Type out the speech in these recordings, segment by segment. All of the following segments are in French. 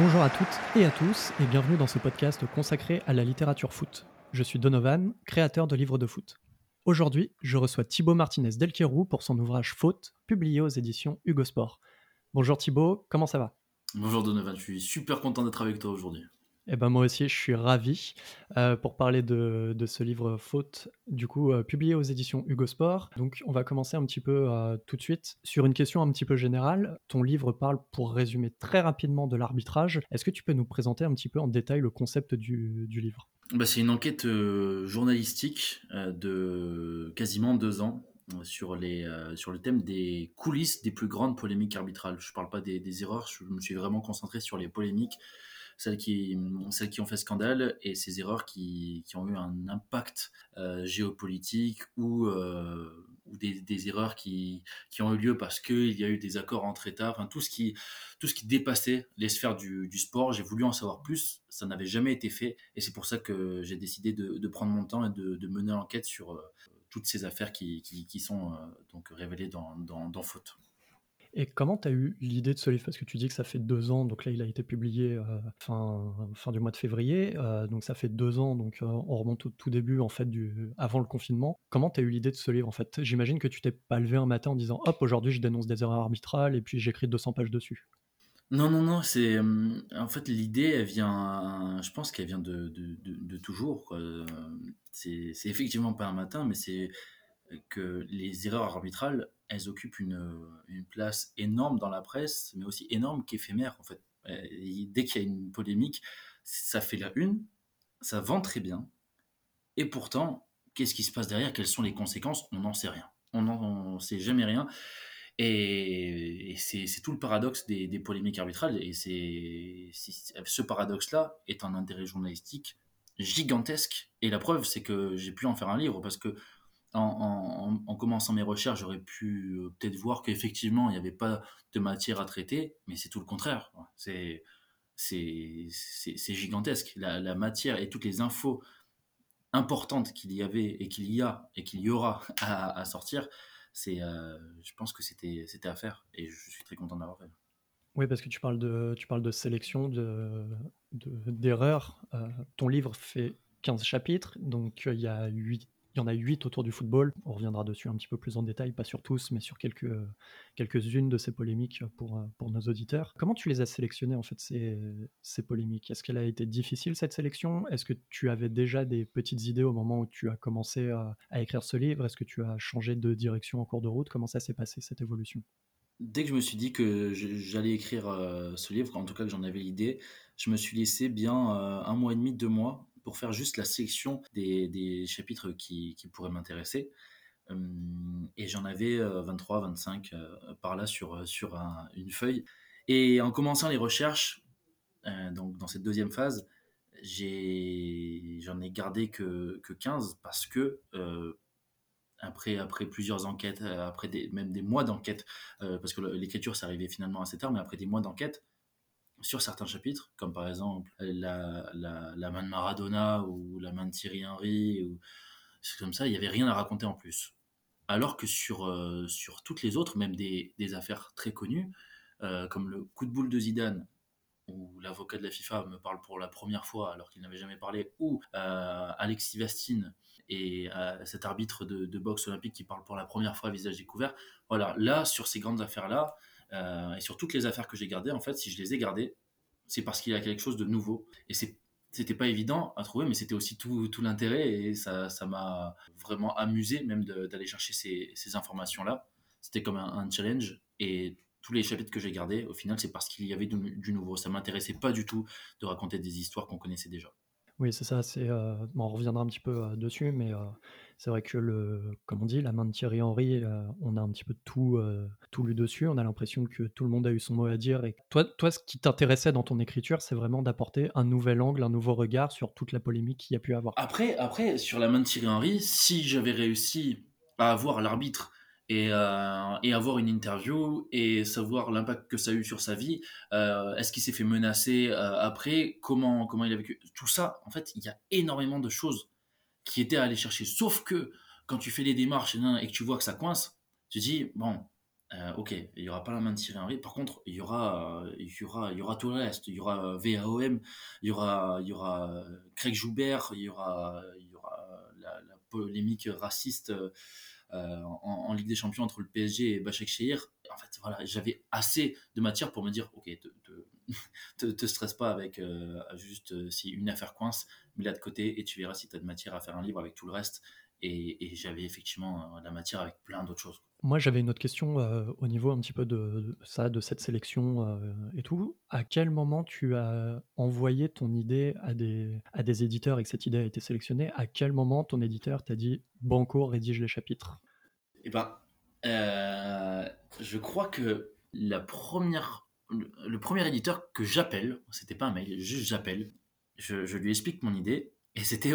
Bonjour à toutes et à tous et bienvenue dans ce podcast consacré à la littérature foot. Je suis Donovan, créateur de livres de foot. Aujourd'hui, je reçois Thibaut Martinez Delquerou pour son ouvrage Faute, publié aux éditions Hugo Sport. Bonjour Thibaut, comment ça va? Bonjour Donovan, je suis super content d'être avec toi aujourd'hui. Eh ben moi aussi, je suis ravi euh, pour parler de, de ce livre Faute, du coup euh, publié aux éditions Hugo Sport. Donc on va commencer un petit peu euh, tout de suite sur une question un petit peu générale. Ton livre parle, pour résumer très rapidement, de l'arbitrage. Est-ce que tu peux nous présenter un petit peu en détail le concept du, livre? Bah, C'est une enquête journalistique de quasiment deux ans sur, les, sur le thème des coulisses des plus grandes polémiques arbitrales. Je ne parle pas des erreurs, je me suis vraiment concentré sur les polémiques celles qui, celles qui ont fait scandale et ces erreurs qui, qui ont eu un impact euh, géopolitique ou, euh, ou des, des, erreurs qui, qui ont eu lieu parce qu'il y a eu des accords entre États, enfin tout ce qui, tout ce qui dépassait les sphères du, du sport. J'ai voulu en savoir plus, ça n'avait jamais été fait et c'est pour ça que j'ai décidé de, prendre mon temps et de, de mener l'enquête sur euh, toutes ces affaires qui, qui, qui sont donc révélées dans, dans, dans Faute. Et comment tu as eu l'idée de ce livre? Parce que tu dis que ça fait deux ans, donc là il a été publié euh, fin, fin du mois de février, euh, donc ça fait deux ans, donc euh, on remonte au tout début en fait, du, avant le confinement. Comment tu as eu l'idée de ce livre en fait? J'imagine que tu t'es pas levé un matin en disant hop, aujourd'hui je dénonce des erreurs arbitrales et puis j'écris 200 pages dessus. Non, non, non, c'est. en fait, l'idée, elle vient. Je pense qu'elle vient de, de, de, de toujours. C'est effectivement pas un matin, mais c'est que les erreurs arbitrales, elles occupent une, place énorme dans la presse, mais aussi énorme qu'éphémère, en fait. Dès qu'il y a une polémique, ça fait la une, ça vend très bien, et pourtant, qu'est-ce qui se passe derrière? Quelles sont les conséquences? On n'en sait rien. On n'en sait jamais rien. Et, et c'est tout le paradoxe des, des polémiques arbitrales. Et c'est ce paradoxe-là est un intérêt journalistique gigantesque. Et la preuve, c'est que j'ai pu en faire un livre parce que en, commençant mes recherches, j'aurais pu euh, peut-être voir qu'effectivement, il n'y avait pas de matière à traiter, mais c'est tout le contraire. C'est, gigantesque. La, matière et toutes les infos importantes qu'il y avait et qu'il y a et qu'il y aura à, sortir, euh, je pense que c'était, à faire et je suis très content d'avoir fait. Oui, parce que tu parles de, tu parles de sélection, de, d'erreurs. Euh, ton livre fait 15 chapitres, donc il y a 8 il y en a huit autour du football. On reviendra dessus un petit peu plus en détail, pas sur tous, mais sur quelques, quelques-unes de ces polémiques pour, pour nos auditeurs. Comment tu les as sélectionnées, en fait, ces, ces polémiques? Est-ce qu'elle a été difficile, cette sélection? Est-ce que tu avais déjà des petites idées au moment où tu as commencé à, à écrire ce livre? Est-ce que tu as changé de direction en cours de route? Comment ça s'est passé, cette évolution? Dès que je me suis dit que j'allais écrire ce livre, en tout cas que j'en avais l'idée, je me suis laissé bien un mois et demi, deux mois pour faire juste la sélection des, chapitres qui, pourraient m'intéresser. Hum, et j'en avais 23, euh, 25 euh, par là sur, euh, une feuille. Et en commençant les recherches, donc dans cette deuxième phase, j'en ai, gardé que, que 15 parce que après, après plusieurs enquêtes, après même des mois d'enquête, parce que l'écriture s'est arrivée finalement assez tard, mais après des mois d'enquête, sur certains chapitres, comme par exemple la, la, main de Maradona ou la main de Thierry Henry, ou comme ça, il n'y avait rien à raconter en plus. Alors que sur, euh, sur toutes les autres, même des, affaires très connues, euh, comme le coup de boule de Zidane, où l'avocat de la FIFA me parle pour la première fois alors qu'il n'avait jamais parlé, ou euh, Alexis Vastine et cet arbitre de, de, boxe olympique qui parle pour la première fois à visage découvert. Voilà, là, sur ces grandes affaires-là, euh, et sur toutes les affaires que j'ai gardées, en fait, si je les ai gardées, c'est parce qu'il y a quelque chose de nouveau. Et c'était pas évident à trouver, mais c'était aussi tout, l'intérêt et ça, ça m'a vraiment amusé même d'aller chercher ces, ces informations-là. C'était comme un, challenge et tous les chapitres que j'ai gardés, au final, c'est parce qu'il y avait du, du nouveau. Ça m'intéressait pas du tout de raconter des histoires qu'on connaissait déjà. Oui, c'est ça. C'est, euh, on reviendra un petit peu euh, dessus, mais euh, c'est vrai que le, comme on dit, la main de Thierry Henry, on a un petit peu tout, tout lu dessus. On a l'impression que tout le monde a eu son mot à dire. Et toi, toi, ce qui t'intéressait dans ton écriture, c'est vraiment d'apporter un nouvel angle, un nouveau regard sur toute la polémique qu'il y a pu avoir. Après, après, sur la main de Thierry Henry, si j'avais réussi à avoir l'arbitre et, euh, et, avoir une interview et savoir l'impact que ça a eu sur sa vie. Euh, Est-ce qu'il s'est fait menacer euh, après comment, comment il a vécu Tout ça, en fait, il y a énormément de choses qui étaient à aller chercher. Sauf que quand tu fais les démarches et que tu vois que ça coince, tu dis, bon, ok, il n'y aura pas la main de Thierry Henry. Par contre, il y aura, il y aura, il y aura tout le reste. Il y aura VAOM, il y aura, il y aura Craig Joubert, il y aura, il y aura la, polémique raciste euh, en, Ligue des Champions entre le PSG et Bachek Shehir. En fait, voilà, j'avais assez de matière pour me dire, ok, te, te, stresse pas avec juste si une affaire coince, mets-la de côté et tu verras si tu as de matière à faire un livre avec tout le reste. Et, j'avais effectivement la matière avec plein d'autres choses. Moi, j'avais une autre question euh, au niveau un petit peu de, ça, de cette sélection euh, et tout. À quel moment tu as envoyé ton idée à des, à des éditeurs et que cette idée a été sélectionnée? À quel moment ton éditeur t'a dit Banco, rédige les chapitres? Eh ben, euh, je crois que la première, le, premier éditeur que j'appelle, c'était pas un mail, juste j'appelle, je, lui explique mon idée et c'était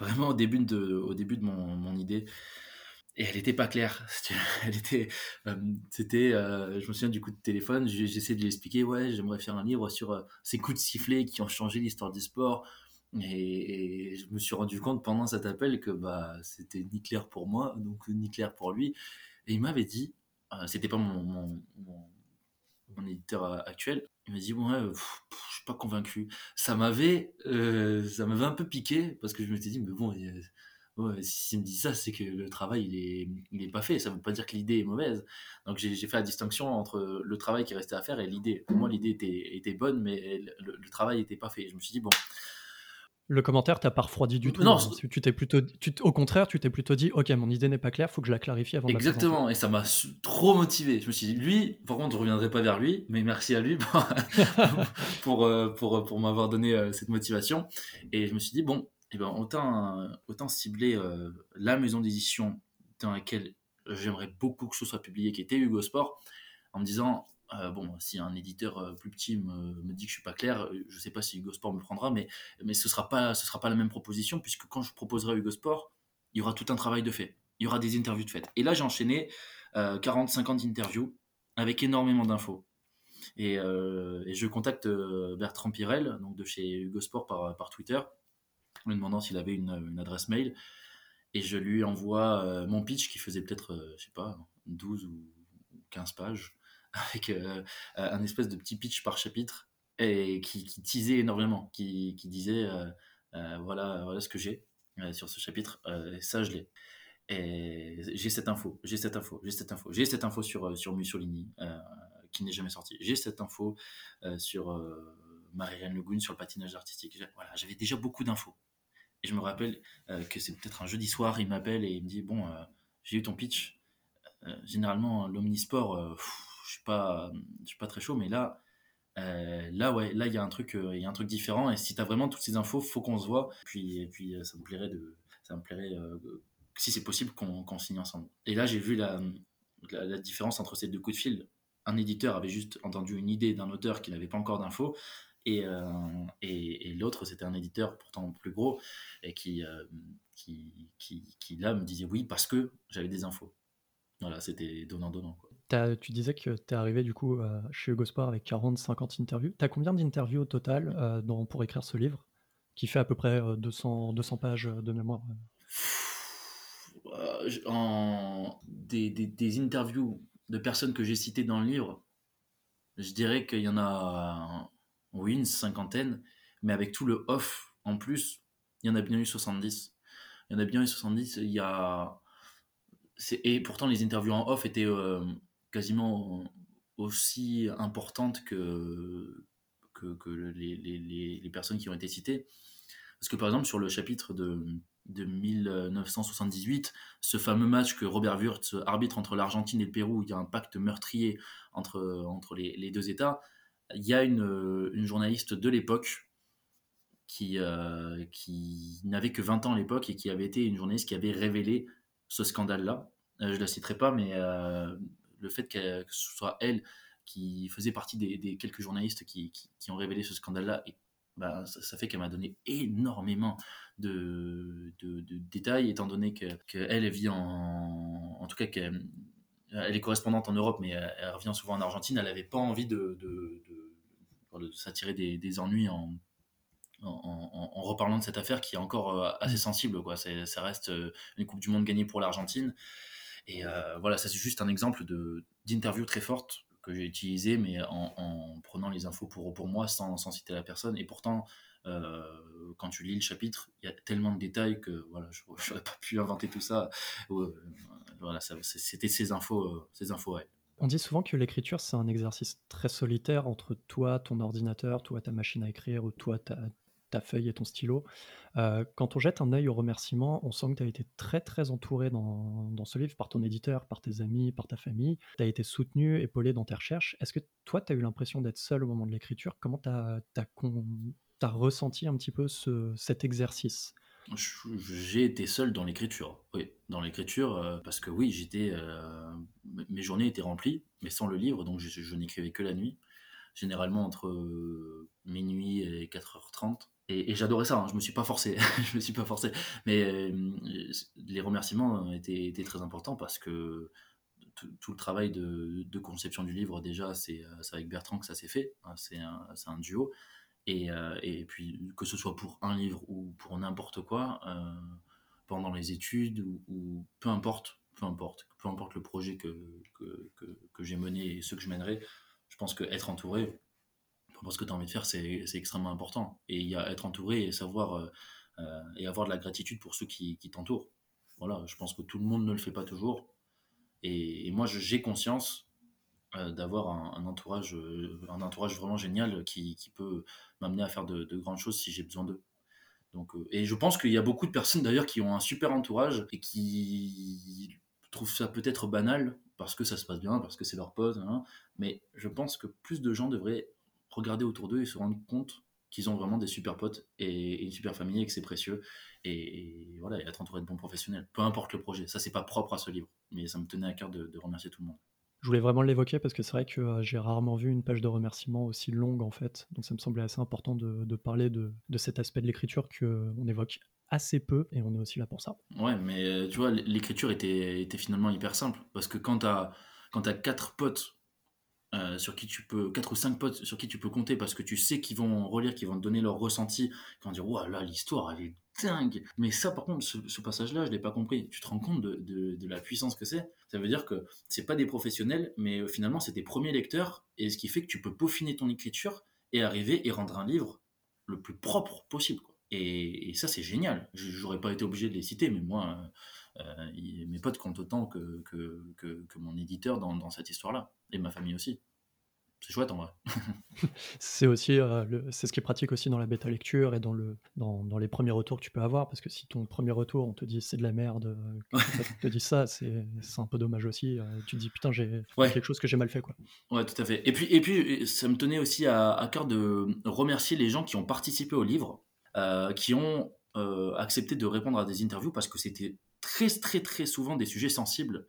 vraiment au début de, au début de mon, mon idée et elle n'était pas claire. Euh, c'était, euh, je me souviens du coup de téléphone, j'essaie de lui expliquer, ouais, j'aimerais faire un livre sur euh, ces coups de sifflet qui ont changé l'histoire du sport. Et, je me suis rendu compte pendant cet appel que bah c'était ni clair pour moi, donc ni clair pour lui. Et il m'avait dit, c'était pas mon, éditeur actuel, il m'a dit ouais, je suis pas convaincu. Ça m'avait, ça un peu piqué parce que je me suis dit mais bon Ouais, s'il me dit ça, c'est que le travail, il est, il est pas fait. Ça veut pas dire que l'idée est mauvaise. Donc j'ai fait la distinction entre le travail qui restait à faire et l'idée. Pour moi, l'idée était, était bonne, mais le, travail n'était pas fait. Je me suis dit, bon. Le commentaire t'a pas refroidi du tout. Non, hein. tu t'es plutôt, au contraire, tu t'es plutôt dit, ok, mon idée n'est pas claire, faut que je la clarifie avant. Exactement, et ça m'a trop motivé. Je me suis dit, lui, par contre, je reviendrai pas vers lui, mais merci à lui pour, pour, euh, pour, pour m'avoir donné euh, cette motivation. Et je me suis dit, bon, eh ben, autant, autant cibler euh, la maison d'édition dans laquelle j'aimerais beaucoup que ce soit publié, qui était Hugo Sport, en me disant euh, bon, si un éditeur euh, plus petit me, me, dit que je suis pas clair, je sais pas si Hugo Sport me prendra, mais, mais ce sera sera pas la même proposition puisque quand je proposerai Hugo Sport, il y aura tout un travail de fait, il y aura des interviews de fait. Et là, j'ai enchaîné 40-50 interviews avec énormément d'infos. Et, et, je contacte Bertrand Pirel, donc de chez Hugo Sport par, par Twitter, en lui demandant s'il avait une, adresse mail. Et je lui envoie euh, mon pitch qui faisait peut-être, euh, je sais pas, 12 ou 15 pages, avec euh, un espèce de petit pitch par chapitre, et qui, qui teasait énormément, qui, disait voilà, voilà ce que j'ai sur ce chapitre, ça je l'ai. Et j'ai cette info, j'ai cette info, j'ai cette info, j'ai cette info sur, sur Mussolini, qui n'est jamais sorti. J'ai cette info sur Marie-Reine Le sur le patinage artistique. Voilà, j'avais déjà beaucoup d'infos. Et je me rappelle euh, que c'est peut-être un jeudi soir, il m'appelle et il me dit Bon, euh, j'ai eu ton pitch. Euh, généralement, l'omnisport, je suis suis pas très chaud, mais là, là, ouais, là, il y a un truc, y a un truc différent. Et si tu as vraiment toutes ces infos, faut qu'on se voit. Puis, et puis, ça me plairait de, ça me plairait, si c'est possible, qu'on signe ensemble. Et là, j'ai vu la, différence entre ces deux coups de fil. Un éditeur avait juste entendu une idée d'un auteur qui n'avait pas encore d'infos, euh, et, et, l'autre, c'était un éditeur pourtant plus gros et qui, euh, qui, qui, là me disait oui parce que j'avais des infos. Voilà, c'était donnant-donnant. Tu disais que tu es arrivé du coup euh, chez Hugo Sport avec 40-50 interviews. Tu as combien d'interviews au total pour écrire ce livre qui fait à peu près 200, 200 pages de mémoire? En, des, des, des, interviews de personnes que j'ai citées dans le livre, je dirais qu'il y en a oui, une cinquantaine, mais avec tout le off en plus, il y en a bien eu 70. Il y en a bien eu 70. Il y a... Et pourtant, les interviews en off étaient euh, quasiment aussi importantes que, que, les, les, les, personnes qui ont été citées. Parce que par exemple, sur le chapitre de, de 1978, ce fameux match que Robert Wurtz arbitre entre l'Argentine et le Pérou, il y a un pacte meurtrier entre, entre les, les deux États, il y a une, une journaliste de l'époque qui, euh, qui n'avait que 20 ans à l'époque et qui avait été une journaliste qui avait révélé ce scandale-là. Euh, je ne la citerai pas, mais euh, le fait que, ce soit elle qui faisait partie des, quelques journalistes qui, qui, ont révélé ce scandale-là, bah, ça, fait qu'elle m'a donné énormément de, de, détails, étant donné qu'elle que elle vit en... En tout cas, qu'elle elle est correspondante en Europe, mais elle, revient souvent en Argentine. Elle n'avait pas envie de, de, s'attirer des, des, ennuis en, en, en, reparlant de cette affaire qui est encore euh, assez sensible. Quoi. Ça reste euh, une Coupe du Monde gagnée pour l'Argentine. Et voilà, ça c'est juste un exemple d'interview très forte que j'ai utilisé, mais en, prenant les infos pour, pour moi sans, sans citer la personne. Et pourtant, euh, quand tu lis le chapitre, il y a tellement de détails que voilà, je n'aurais pas pu inventer tout ça. Euh, voilà, c'était ces infos, euh, ces infos On dit souvent que l'écriture, c'est un exercice très solitaire entre toi, ton ordinateur, toi, ta machine à écrire, ou toi, ta, ta feuille et ton stylo. quand on jette un œil aux remerciements, on sent que tu as été très très entouré dans, dans, ce livre par ton éditeur, par tes amis, par ta famille. Tu as été soutenu, épaulé dans tes recherches. Est-ce que toi, tu as eu l'impression d'être seul au moment de l'écriture? Comment tu as, ressenti un petit peu ce, cet exercice? J'ai été seul dans l'écriture, oui, dans l'écriture, euh, parce que oui, j'étais, euh, mes journées étaient remplies, mais sans le livre, donc je, n'écrivais que la nuit, généralement entre euh, minuit et 4h30. Et, j'adorais ça, hein, je me suis pas forcé, je me suis pas forcé, mais les remerciements étaient, étaient, très importants parce que tout, le travail de, conception du livre, déjà, c'est avec Bertrand que ça s'est fait, hein, c'est un, duo. Et, euh, puis, que ce soit pour un livre ou pour n'importe quoi, euh, pendant les études ou, peu importe, peu importe, peu importe le projet que, que, que, j'ai mené et ce que je mènerai, je pense qu'être entouré, pour ce que tu as envie de faire, c'est extrêmement important. Et y a être entouré et savoir euh, et avoir de la gratitude pour ceux qui, qui t'entourent. Voilà, je pense que tout le monde ne le fait pas toujours. Et, moi, j'ai conscience euh, d'avoir un, entourage, euh, un entourage vraiment génial qui, qui peut m'amener à faire de, grandes choses si j'ai besoin d'eux. Donc, euh, et je pense qu'il y a beaucoup de personnes d'ailleurs qui ont un super entourage et qui trouvent ça peut-être banal parce que ça se passe bien, parce que c'est leur pote. Hein. mais je pense que plus de gens devraient regarder autour d'eux et se rendre compte qu'ils ont vraiment des super potes et, une super famille et que c'est précieux. Et, voilà, et être entouré de bons professionnels, peu importe le projet. Ça, c'est pas propre à ce livre, mais ça me tenait à cœur de remercier tout le monde. Je voulais vraiment l'évoquer parce que c'est vrai que j'ai rarement vu une page de remerciements aussi longue en fait. Donc ça me semblait assez important de, parler de, cet aspect de l'écriture qu'on évoque assez peu et on est aussi là pour ça. Ouais, mais tu vois, l'écriture était, était finalement hyper simple parce que quand tu as, as quatre potes euh, sur qui tu peux, quatre ou cinq potes sur qui tu peux compter parce que tu sais qu'ils vont relire, qu'ils vont te donner leur ressenti, qu'ils vont dire, waouh, là, l'histoire, elle est dingue. Mais ça, par contre, ce, passage-là, je l'ai pas compris. Tu te rends compte de, la puissance que c'est? Ça veut dire que c'est pas des professionnels, mais euh, finalement, c'est des premiers lecteurs, et ce qui fait que tu peux peaufiner ton écriture et arriver et rendre un livre le plus propre possible. Et, ça, c'est génial. J'aurais pas été obligé de les citer, mais moi, euh, mes potes comptent autant que, mon éditeur dans cette histoire-là, et ma famille aussi c'est chouette en vrai. c'est aussi euh, c'est ce qui est pratique aussi dans la bêta lecture et dans le dans, dans, les premiers retours que tu peux avoir parce que si ton premier retour on te dit c'est de la merde, euh, te dit ça c'est un peu dommage aussi. Euh, tu te dis putain j'ai quelque chose que j'ai mal fait quoi. Ouais tout à fait. Et puis et puis ça me tenait aussi à, à cœur de remercier les gens qui ont participé au livre, qui ont accepté de répondre à des interviews parce que c'était très très très souvent des sujets sensibles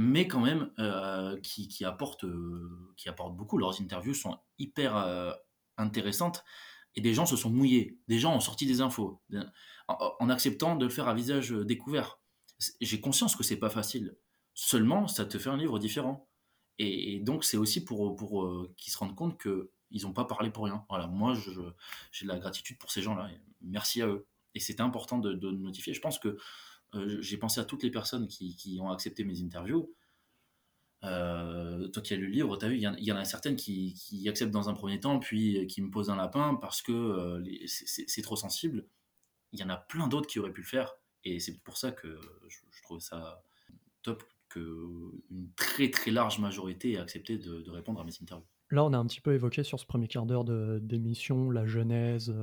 mais quand même euh, qui, qui, apportent, euh, qui apportent beaucoup. Leurs interviews sont hyper euh, intéressantes et des gens se sont mouillés, des gens ont sorti des infos en, acceptant de le faire à visage découvert. J'ai conscience que c'est pas facile. Seulement, ça te fait un livre différent. Et, donc, c'est aussi pour, pour qu'ils se rendent compte qu'ils n'ont pas parlé pour rien. Voilà, moi, j'ai de la gratitude pour ces gens-là. Merci à eux. Et c'était important de, de notifier. Je pense que j'ai pensé à toutes les personnes qui, ont accepté mes interviews. Euh, toi qui as lu le livre, tu as vu, il y, en a certaines qui, acceptent dans un premier temps, puis qui me posent un lapin parce que euh, c'est trop sensible. Il y en a plein d'autres qui auraient pu le faire, et c'est pour ça que je, trouve ça top qu'une très très large majorité ait accepté de, de, répondre à mes interviews. Là, on a un petit peu évoqué sur ce premier quart d'heure d'émission la genèse,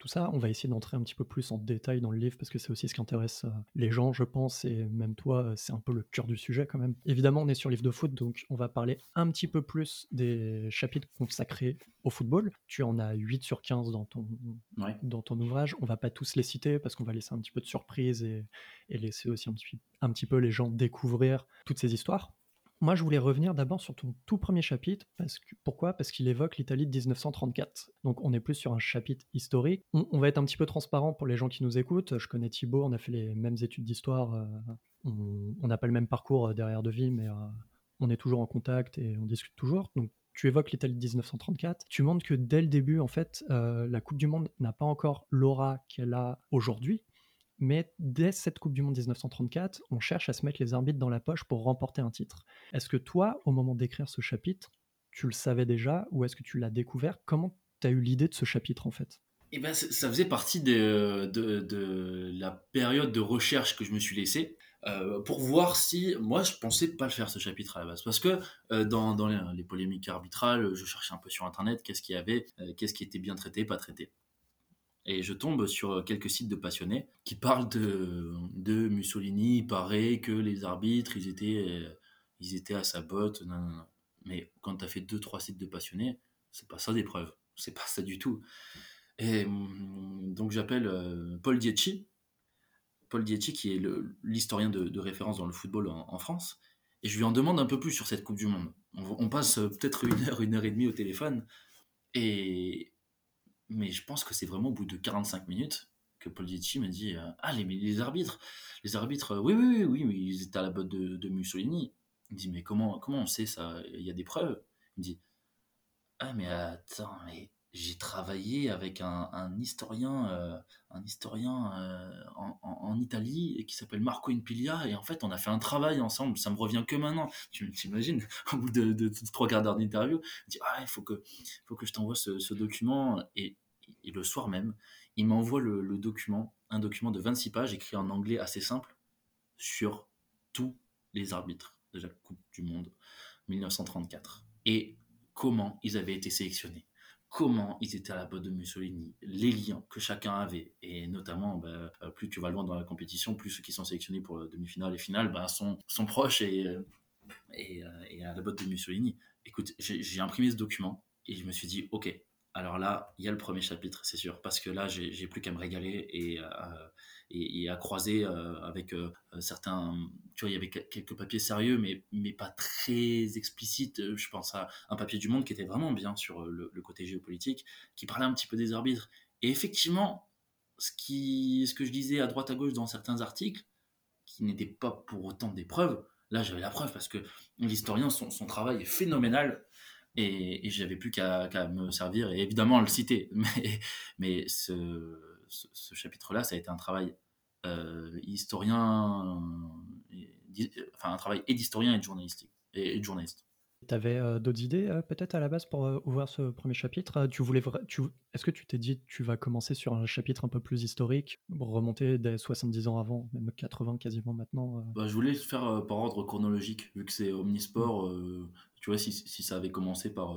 tout ça. On va essayer d'entrer un petit peu plus en détail dans le livre parce que c'est aussi ce qui intéresse euh, les gens, je pense, et même toi, euh, c'est un peu le cœur du sujet quand même. Évidemment, on est sur livre de foot, donc on va parler un petit peu plus des chapitres consacrés au football. Tu en as 8 sur 15 dans ton, dans ton ouvrage. On va pas tous les citer parce qu'on va laisser un petit peu de surprise et, laisser aussi un petit, un petit peu les gens découvrir toutes ces histoires. Moi, je voulais revenir d'abord sur ton tout premier chapitre. Parce que, pourquoi? Parce qu'il évoque l'Italie de 1934. Donc, on est plus sur un chapitre historique. On, va être un petit peu transparent pour les gens qui nous écoutent. Je connais Thibaut, on a fait les mêmes études d'histoire. Euh, on n'a pas le même parcours euh, derrière de vie, mais euh, on est toujours en contact et on discute toujours. Donc, tu évoques l'Italie de 1934. Tu montres que dès le début, en fait, la Coupe du Monde n'a pas encore l'aura qu'elle a aujourd'hui mais dès cette Coupe du Monde 1934, on cherche à se mettre les arbitres dans la poche pour remporter un titre. Est-ce que toi, au moment d'écrire ce chapitre, tu le savais déjà ou est-ce que tu l'as découvert? Comment tu as eu l'idée de ce chapitre en fait? Eh ben, ça faisait partie de, la période de recherche que je me suis laissé euh, pour voir si moi je pensais pas le faire ce chapitre à la base. Parce que euh, dans, dans les, polémiques arbitrales je cherchais un peu sur internet qu'est-ce qu'il y avait euh, qu'est-ce qui était bien traité pas traité et je tombe sur quelques sites de passionnés qui parlent de, de Mussolini. Il paraît que les arbitres ils étaient ils étaient à sa botte. Mais quand tu as fait deux trois sites de passionnés c'est pas ça des preuves c'est pas ça du tout. Et hum, donc j'appelle euh, Paul Dietchi, Paul Dietchi qui est l'historien de, référence dans le football en, France, et je lui en demande un peu plus sur cette Coupe du Monde. On, passe peut-être une heure, une heure et demie au téléphone, et mais je pense que c'est vraiment au bout de 45 minutes que Paul Dietchi m'a dit euh, Ah, les, arbitres, les arbitres, oui, oui, oui, oui, mais ils étaient à la botte de, de Mussolini. Il me dit Mais comment, comment on sait ça? Il y a des preuves. Il me dit Ah, mais attends, mais j'ai travaillé avec un, historien, euh, un historien euh, en, Italie qui s'appelle Marco Impiglia et en fait on a fait un travail ensemble. Ça me revient que maintenant. Tu t'imagines au bout de, trois quarts d'heure d'interview, il dit ah il faut que faut que je t'envoie ce, document le soir même il m'envoie le, document, un document de 26 pages écrit en anglais assez simple sur tous les arbitres de la Coupe du Monde 1934 et comment ils avaient été sélectionnés comment ils étaient à la botte de Mussolini, les liens que chacun avait, et notamment, bah, euh, plus tu vas loin dans la compétition, plus ceux qui sont sélectionnés pour la demi-finale et finale bah, sont, proches et, euh, et, euh, et, à la botte de Mussolini. Écoute, j'ai imprimé ce document et je me suis dit, ok, alors là, il y a le premier chapitre, c'est sûr, parce que là, j'ai plus qu'à me régaler et, et, à croiser avec certains. Tu vois, il y avait quelques papiers sérieux, mais, mais pas très explicites. Je pense à un papier du Monde qui était vraiment bien sur le, côté géopolitique, qui parlait un petit peu des arbitres. Et effectivement, ce, qui, ce que je disais à droite à gauche dans certains articles, qui n'étaient pas pour autant des preuves, là j'avais la preuve parce que l'historien, son travail est phénoménal et, et j'avais plus qu'à me servir et évidemment le citer. Mais, ce, chapitre-là, ça a été un travail euh, historien, enfin un travail et d'historien et de journalistique et, de journaliste. Tu avais euh, d'autres idées euh, peut-être à la base pour ouvrir ce premier chapitre? Tu voulais tu, Est-ce que tu t'es dit tu vas commencer sur un chapitre un peu plus historique, remonter dès 70 ans avant, même 80 quasiment maintenant bah, Je voulais le faire par ordre chronologique, vu que c'est omnisport. tu vois, si, si, ça avait commencé par,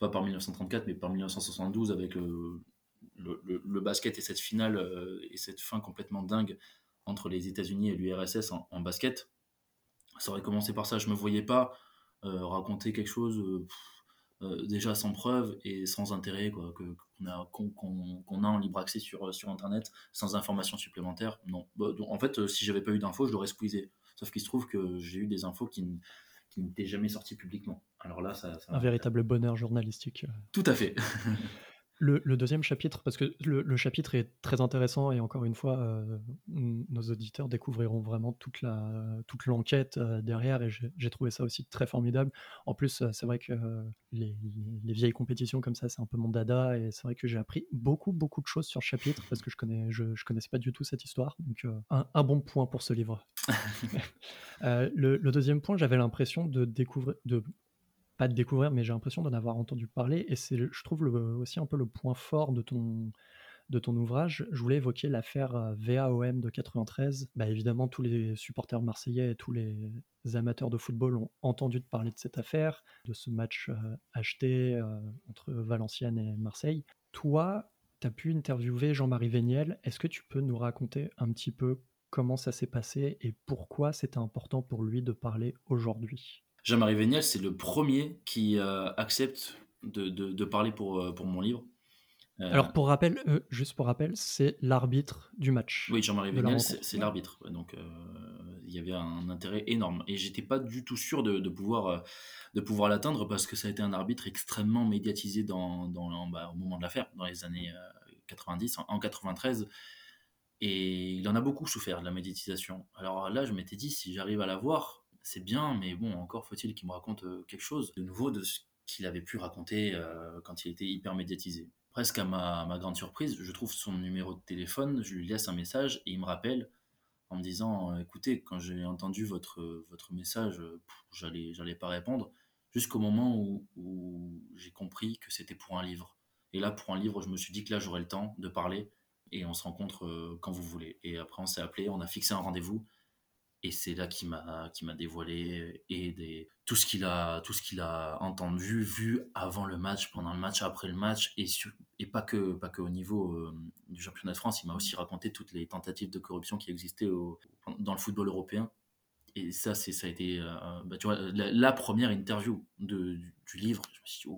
pas par 1934, mais par 1972 avec le, basket et cette finale euh, et cette fin complètement dingue entre les États-Unis et l'URSS en, basket, ça aurait commencé par ça. Je me voyais pas euh, raconter quelque chose euh, déjà sans preuve et sans intérêt, quoi, qu'on a, qu'on, a en libre accès sur, sur Internet, sans informations supplémentaires. Non. Bah, en fait, si j'avais pas eu d'infos, je l'aurais squeezé. Sauf qu'il se trouve que j'ai eu des infos qui, qui n'étaient jamais sorties publiquement. Alors là, ça, un véritable bonheur journalistique. Tout à fait. Le, deuxième chapitre, parce que le, chapitre est très intéressant et encore une fois, euh, nos auditeurs découvriront vraiment toute la toute l'enquête euh, derrière et j'ai trouvé ça aussi très formidable. En plus, euh, c'est vrai que les, vieilles compétitions comme ça, c'est un peu mon dada et c'est vrai que j'ai appris beaucoup beaucoup de choses sur le chapitre parce que je connais je, connaissais pas du tout cette histoire. Donc un, bon point pour ce livre. le, le, deuxième point, j'avais l'impression de découvrir de pas de découvrir, mais j'ai l'impression d'en avoir entendu parler. Et c'est, je trouve, aussi un peu le point fort de ton, de ton ouvrage. Je voulais évoquer l'affaire euh, VAOM de 93. Bah, évidemment, tous les supporters marseillais et tous les amateurs de football ont entendu parler de cette affaire, de ce match euh, acheté euh, entre Valenciennes et Marseille. Toi, tu as pu interviewer Jean-Marie Véniel. Est-ce que tu peux nous raconter un petit peu comment ça s'est passé et pourquoi c'était important pour lui de parler aujourd'hui? Jean-Marie Véniel, c'est le premier qui euh, accepte de, parler pour, euh, pour mon livre. Euh, Alors pour rappel, juste pour rappel, c'est l'arbitre du match. Oui, Jean-Marie Véniel, c'est l'arbitre. Donc il y avait un intérêt énorme. Et j'étais pas du tout sûr de, pouvoir, de pouvoir l'atteindre parce que ça a été un arbitre extrêmement médiatisé dans, dans bah, au moment de l'affaire, dans les années 90, en, en 93. Et il en a beaucoup souffert de la médiatisation. Alors là, je m'étais dit, si j'arrive à l'avoir, c'est bien, mais bon, encore faut-il qu'il me raconte euh, quelque chose de nouveau de ce qu'il avait pu raconter euh, quand il était hyper médiatisé. presque à ma, grande surprise, je trouve son numéro de téléphone, je lui laisse un message et il me rappelle en me disant écoutez, quand j'ai entendu votre, votre message, j'allais, j'allais pas répondre, jusqu'au moment où, où j'ai compris que c'était pour un livre. Et là, pour un livre, je me suis dit que là, j'aurais le temps de parler et on se rencontre quand vous voulez. Et après, on s'est appelé, on a fixé un rendez-vous et c'est là qu'il m'a qui m'a dévoilé et des tout ce qu'il a tout ce qu'il a entendu vu avant le match pendant le match après le match et et pas que pas que au niveau euh, du championnat de France il m'a aussi raconté toutes les tentatives de corruption qui existaient dans le football européen. Et ça c'est ça a été euh, bah, tu vois la, première interview de, du, livre je me suis dit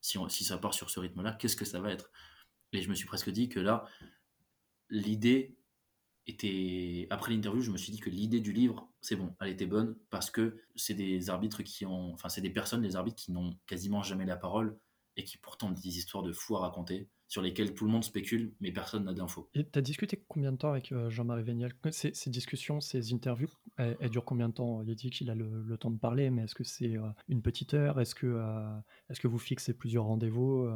si si ça part sur ce rythme là qu'est-ce que ça va être? Et je me suis presque dit que là l'idée après l'interview, je me suis dit que l'idée du livre, c'est bon, elle était bonne parce que c'est des arbitres qui ont, enfin c'est des personnes, des arbitres qui n'ont quasiment jamais la parole et qui pourtant ont des histoires de fou à raconter sur lesquelles tout le monde spécule, mais personne n'a d'infos. Et tu as discuté combien de temps avec euh, Jean-Marie Véniel? Ces, discussions, ces interviews, elles, durent combien de temps? Il dit qu'il a le, temps de parler, mais est-ce que c'est euh, une petite heure? Est-ce que, euh, est-ce que vous fixez plusieurs rendez-vous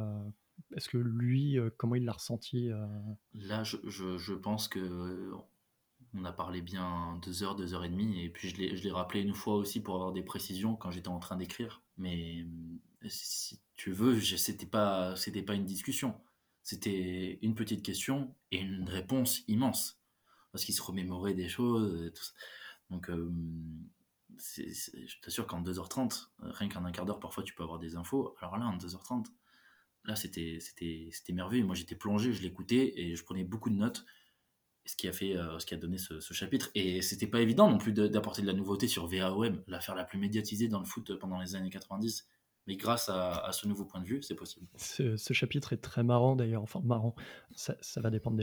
est-ce que lui, euh, comment il l'a ressenti euh? Là, je, pense que on a parlé bien deux heures, deux heures et demie, et puis je l'ai rappelé une fois aussi pour avoir des précisions quand j'étais en train d'écrire. Mais euh, si tu veux, c'était pas, pas une discussion, c'était une petite question et une réponse immense, parce qu'il se remémorait des choses. Donc, je t'assure qu'en 2h30, rien qu'en un quart d'heure, parfois tu peux avoir des infos. Alors là, en 2h30, là, c'était, merveilleux. Moi, j'étais plongé, je l'écoutais et je prenais beaucoup de notes. Ce qui a fait, euh, ce qui a donné ce, chapitre. Et c'était pas évident non plus d'apporter de la nouveauté sur VAOM, l'affaire la plus médiatisée dans le foot pendant les années 90. Mais grâce à, ce nouveau point de vue, c'est possible. Ce, chapitre est très marrant d'ailleurs. Enfin, marrant, ça, va dépendre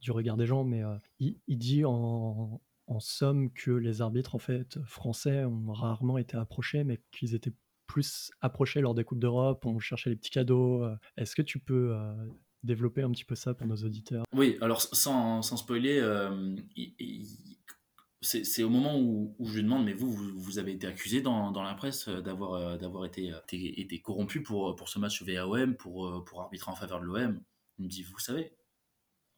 du regard des gens, mais euh, il, il, dit en, en somme que les arbitres en fait français ont rarement été approchés, mais qu'ils étaient plus approché lors des Coupes d'Europe, on cherchait les petits cadeaux. Euh. Est-ce que tu peux euh, développer un petit peu ça pour nos auditeurs? Oui, alors sans, spoiler, euh, c'est au moment où, je lui demande, mais vous, vous, avez été accusé dans, la presse d'avoir été, corrompu pour, pour ce match VAOM, pour, pour arbitrer en faveur de l'OM. Il me dit, vous savez,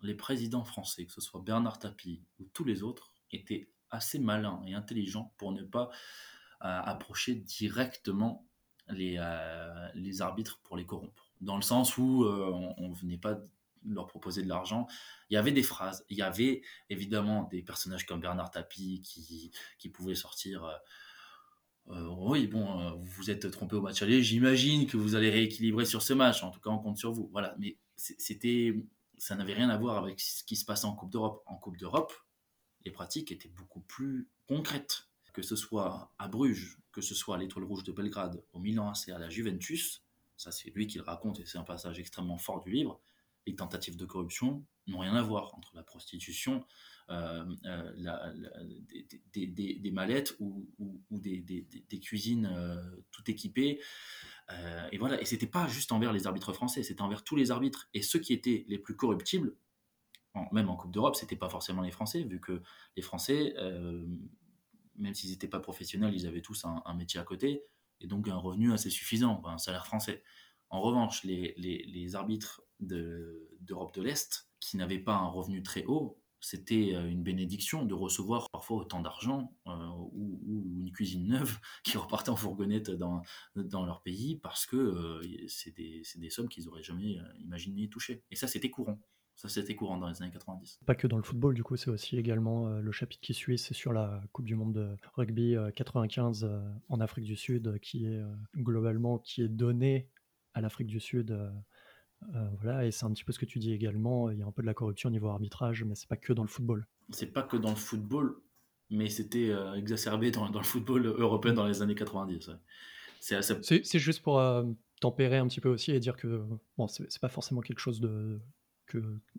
les présidents français, que ce soit Bernard Tapie ou tous les autres, étaient assez malins et intelligents pour ne pas approcher directement les, euh, les arbitres pour les corrompre. Dans le sens où euh, on ne venait pas leur proposer de l'argent. Il y avait des phrases, il y avait évidemment des personnages comme Bernard Tapie qui, pouvaient sortir. Euh, oui, bon, vous vous êtes trompé au match aller, j'imagine que vous allez rééquilibrer sur ce match, en tout cas on compte sur vous. Voilà, mais c'était, ça n'avait rien à voir avec ce qui se passait en Coupe d'Europe. En Coupe d'Europe, les pratiques étaient beaucoup plus concrètes que ce soit à Bruges, que ce soit à l'Étoile Rouge de Belgrade, au Milan AC, à la Juventus, ça c'est lui qui le raconte et c'est un passage extrêmement fort du livre, les tentatives de corruption n'ont rien à voir entre la prostitution, euh, euh, des, mallettes ou, des, cuisines euh, tout équipées. et voilà, et c'était pas juste envers les arbitres français, c'était envers tous les arbitres. Et ceux qui étaient les plus corruptibles, même en Coupe d'Europe, c'était pas forcément les Français, vu que les Français même s'ils n'étaient pas professionnels, ils avaient tous un, métier à côté, et donc un revenu assez suffisant, un salaire français. En revanche, les, arbitres d'Europe de, l'Est, qui n'avaient pas un revenu très haut, c'était euh, une bénédiction de recevoir parfois autant d'argent euh, ou, une cuisine neuve qui repartait en fourgonnette dans, dans leur pays parce que euh, c'est des, des, sommes qu'ils n'auraient jamais imaginé toucher. Et ça, c'était courant. Ça, c'était courant dans les années 90. Pas que dans le football, du coup, c'est aussi également euh, le chapitre qui suit, c'est sur la Coupe du Monde de rugby 95 euh, euh, en Afrique du Sud, qui est globalement qui est donné à l'Afrique du Sud. voilà, et c'est un petit peu ce que tu dis également. Il y a un peu de la corruption au niveau arbitrage, mais c'est pas que dans le football. C'est pas que dans le football, mais c'était exacerbé dans, le football européen dans les années 90. C'est juste pour tempérer un petit peu aussi et dire que bon, c'est pas forcément quelque chose de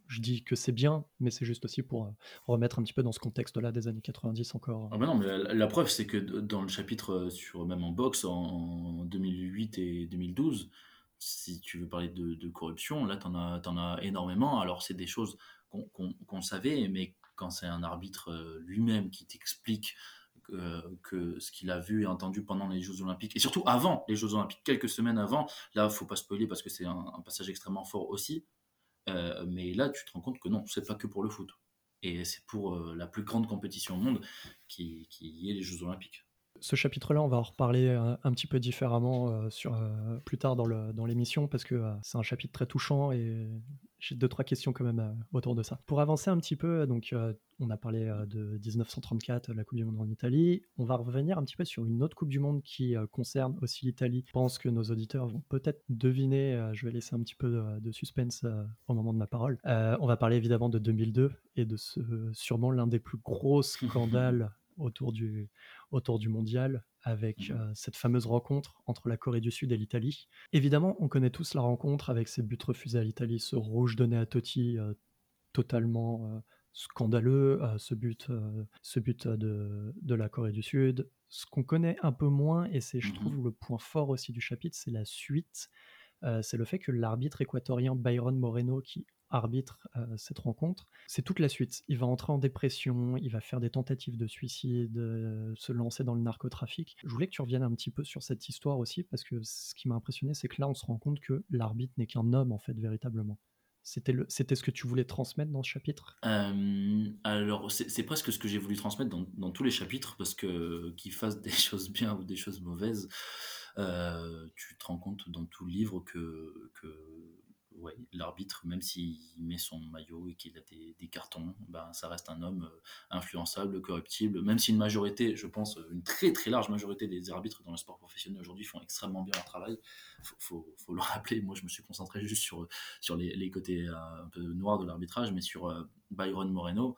je dis que c'est bien, mais c'est juste aussi pour euh, remettre un petit peu dans ce contexte-là des années 90 encore. Ah bah non, mais la, preuve, c'est que dans le chapitre euh, sur même en boxe en 2008 et 2012, si tu veux parler de, corruption, là, tu en, en, as énormément. Alors, c'est des choses qu'on savait, mais quand c'est un arbitre euh, lui-même qui t'explique que ce qu'il a vu et entendu pendant les Jeux Olympiques, et surtout avant les Jeux Olympiques, quelques semaines avant. Là, faut pas spoiler parce que c'est un, passage extrêmement fort aussi. Mais là, tu te rends compte que non, c'est pas que pour le foot. Et c'est pour la plus grande compétition au monde qui, est les Jeux Olympiques ce chapitre-là, on va en reparler un, un petit peu différemment euh, euh, plus tard dans, l'émission parce que euh, c'est un chapitre très touchant et j'ai deux trois questions quand même autour de ça. Pour avancer un petit peu, donc on a parlé de 1934, la Coupe du Monde en Italie. On va revenir un petit peu sur une autre Coupe du Monde qui concerne aussi l'Italie. Je pense que nos auditeurs vont peut-être deviner. je vais laisser un petit peu de, suspense au moment de ma parole. on va parler évidemment de 2002 et de ce sûrement l'un des plus gros scandales autour du, autour du mondial avec mmh euh, cette fameuse rencontre entre la Corée du Sud et l'Italie. Évidemment, on connaît tous la rencontre avec ces buts refusés à l'Italie, ce rouge donné à Totti euh, totalement euh, scandaleux, ce but, ce but de, de, la Corée du Sud. Ce qu'on connaît un peu moins, et c'est, je mmh trouve, le point fort aussi du chapitre, c'est la suite. C'est le fait que l'arbitre équatorien Byron Moreno, qui arbitre euh, cette rencontre, c'est toute la suite. Il va entrer en dépression, il va faire des tentatives de suicide, euh, se lancer dans le narcotrafic. Je voulais que tu reviennes un petit peu sur cette histoire aussi, parce que ce qui m'a impressionné, c'est que là, on se rend compte que l'arbitre n'est qu'un homme, en fait, véritablement. C'était, ce que tu voulais transmettre dans ce chapitre? Euh, Alors, c'est, presque ce que j'ai voulu transmettre dans, tous les chapitres, parce que qu'il fasse des choses bien ou des choses mauvaises, tu te rends compte dans tout le livre que, que ouais, l'arbitre, même s'il met son maillot et qu'il a des, cartons, ben, ça reste un homme euh, influençable, corruptible, même si une majorité, je pense, une très très large majorité des arbitres dans le sport professionnel aujourd'hui font extrêmement bien leur travail. Faut, faut, le rappeler, moi je me suis concentré juste sur, sur les, côtés euh, un peu noirs de l'arbitrage, mais sur euh, Byron Moreno,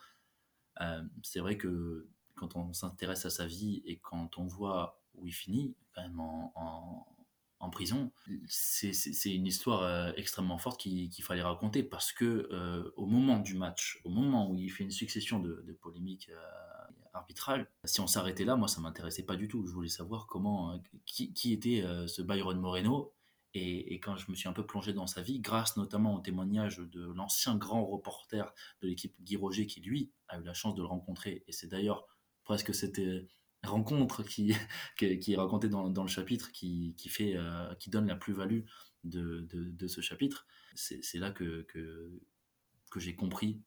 c'est vrai que quand on s'intéresse à sa vie et quand on voit où il finit, quand même en prison, c'est une histoire euh, extrêmement forte qu'il fallait raconter parce que euh, au moment du match, au moment où il fait une succession de, polémiques euh, arbitrales, si on s'arrêtait là, moi ça m'intéressait pas du tout. Je voulais savoir comment, qui, était ce Byron Moreno. Et, quand je me suis un peu plongé dans sa vie, grâce notamment au témoignage de l'ancien grand reporter de l'équipe Guy Roger, qui lui a eu la chance de le rencontrer, et c'est d'ailleurs presque c'était rencontre qui, qui, est racontée dans, dans le chapitre, qui, qui fait, euh, qui donne la plus-value de, de, ce chapitre, c'est là que, que, que j'ai compris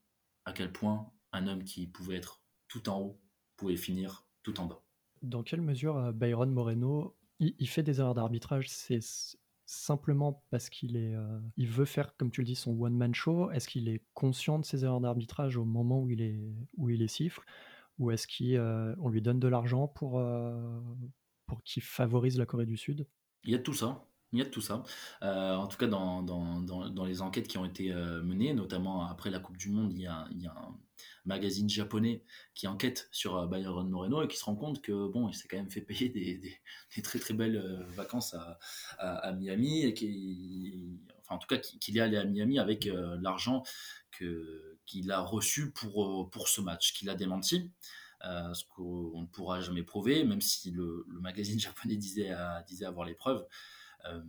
à quel point un homme qui pouvait être tout en haut pouvait finir tout en bas. Dans quelle mesure euh, Byron Moreno, il, fait des erreurs d'arbitrage? C'est simplement parce qu'il euh, veut faire, comme tu le dis, son one-man show? Est-ce qu'il est conscient de ses erreurs d'arbitrage au moment où il est, où il siffle? Ou est-ce qu'on euh, lui donne de l'argent pour, euh, pour qu'il favorise la Corée du Sud? Il y a tout ça. Il y a tout ça. Euh, en tout cas, dans, les enquêtes qui ont été menées, notamment après la Coupe du Monde, il y a, un magazine japonais qui enquête sur Byron Moreno et qui se rend compte que bon, il s'est quand même fait payer des, très très belles vacances à, Miami et en tout cas qu'il est allé à Miami avec l'argent que qu'il a reçu pour, euh, pour ce match, qu'il a démenti. Euh, ce qu'on ne pourra jamais prouver, même si le, magazine japonais disait, disait avoir les preuves. Euh,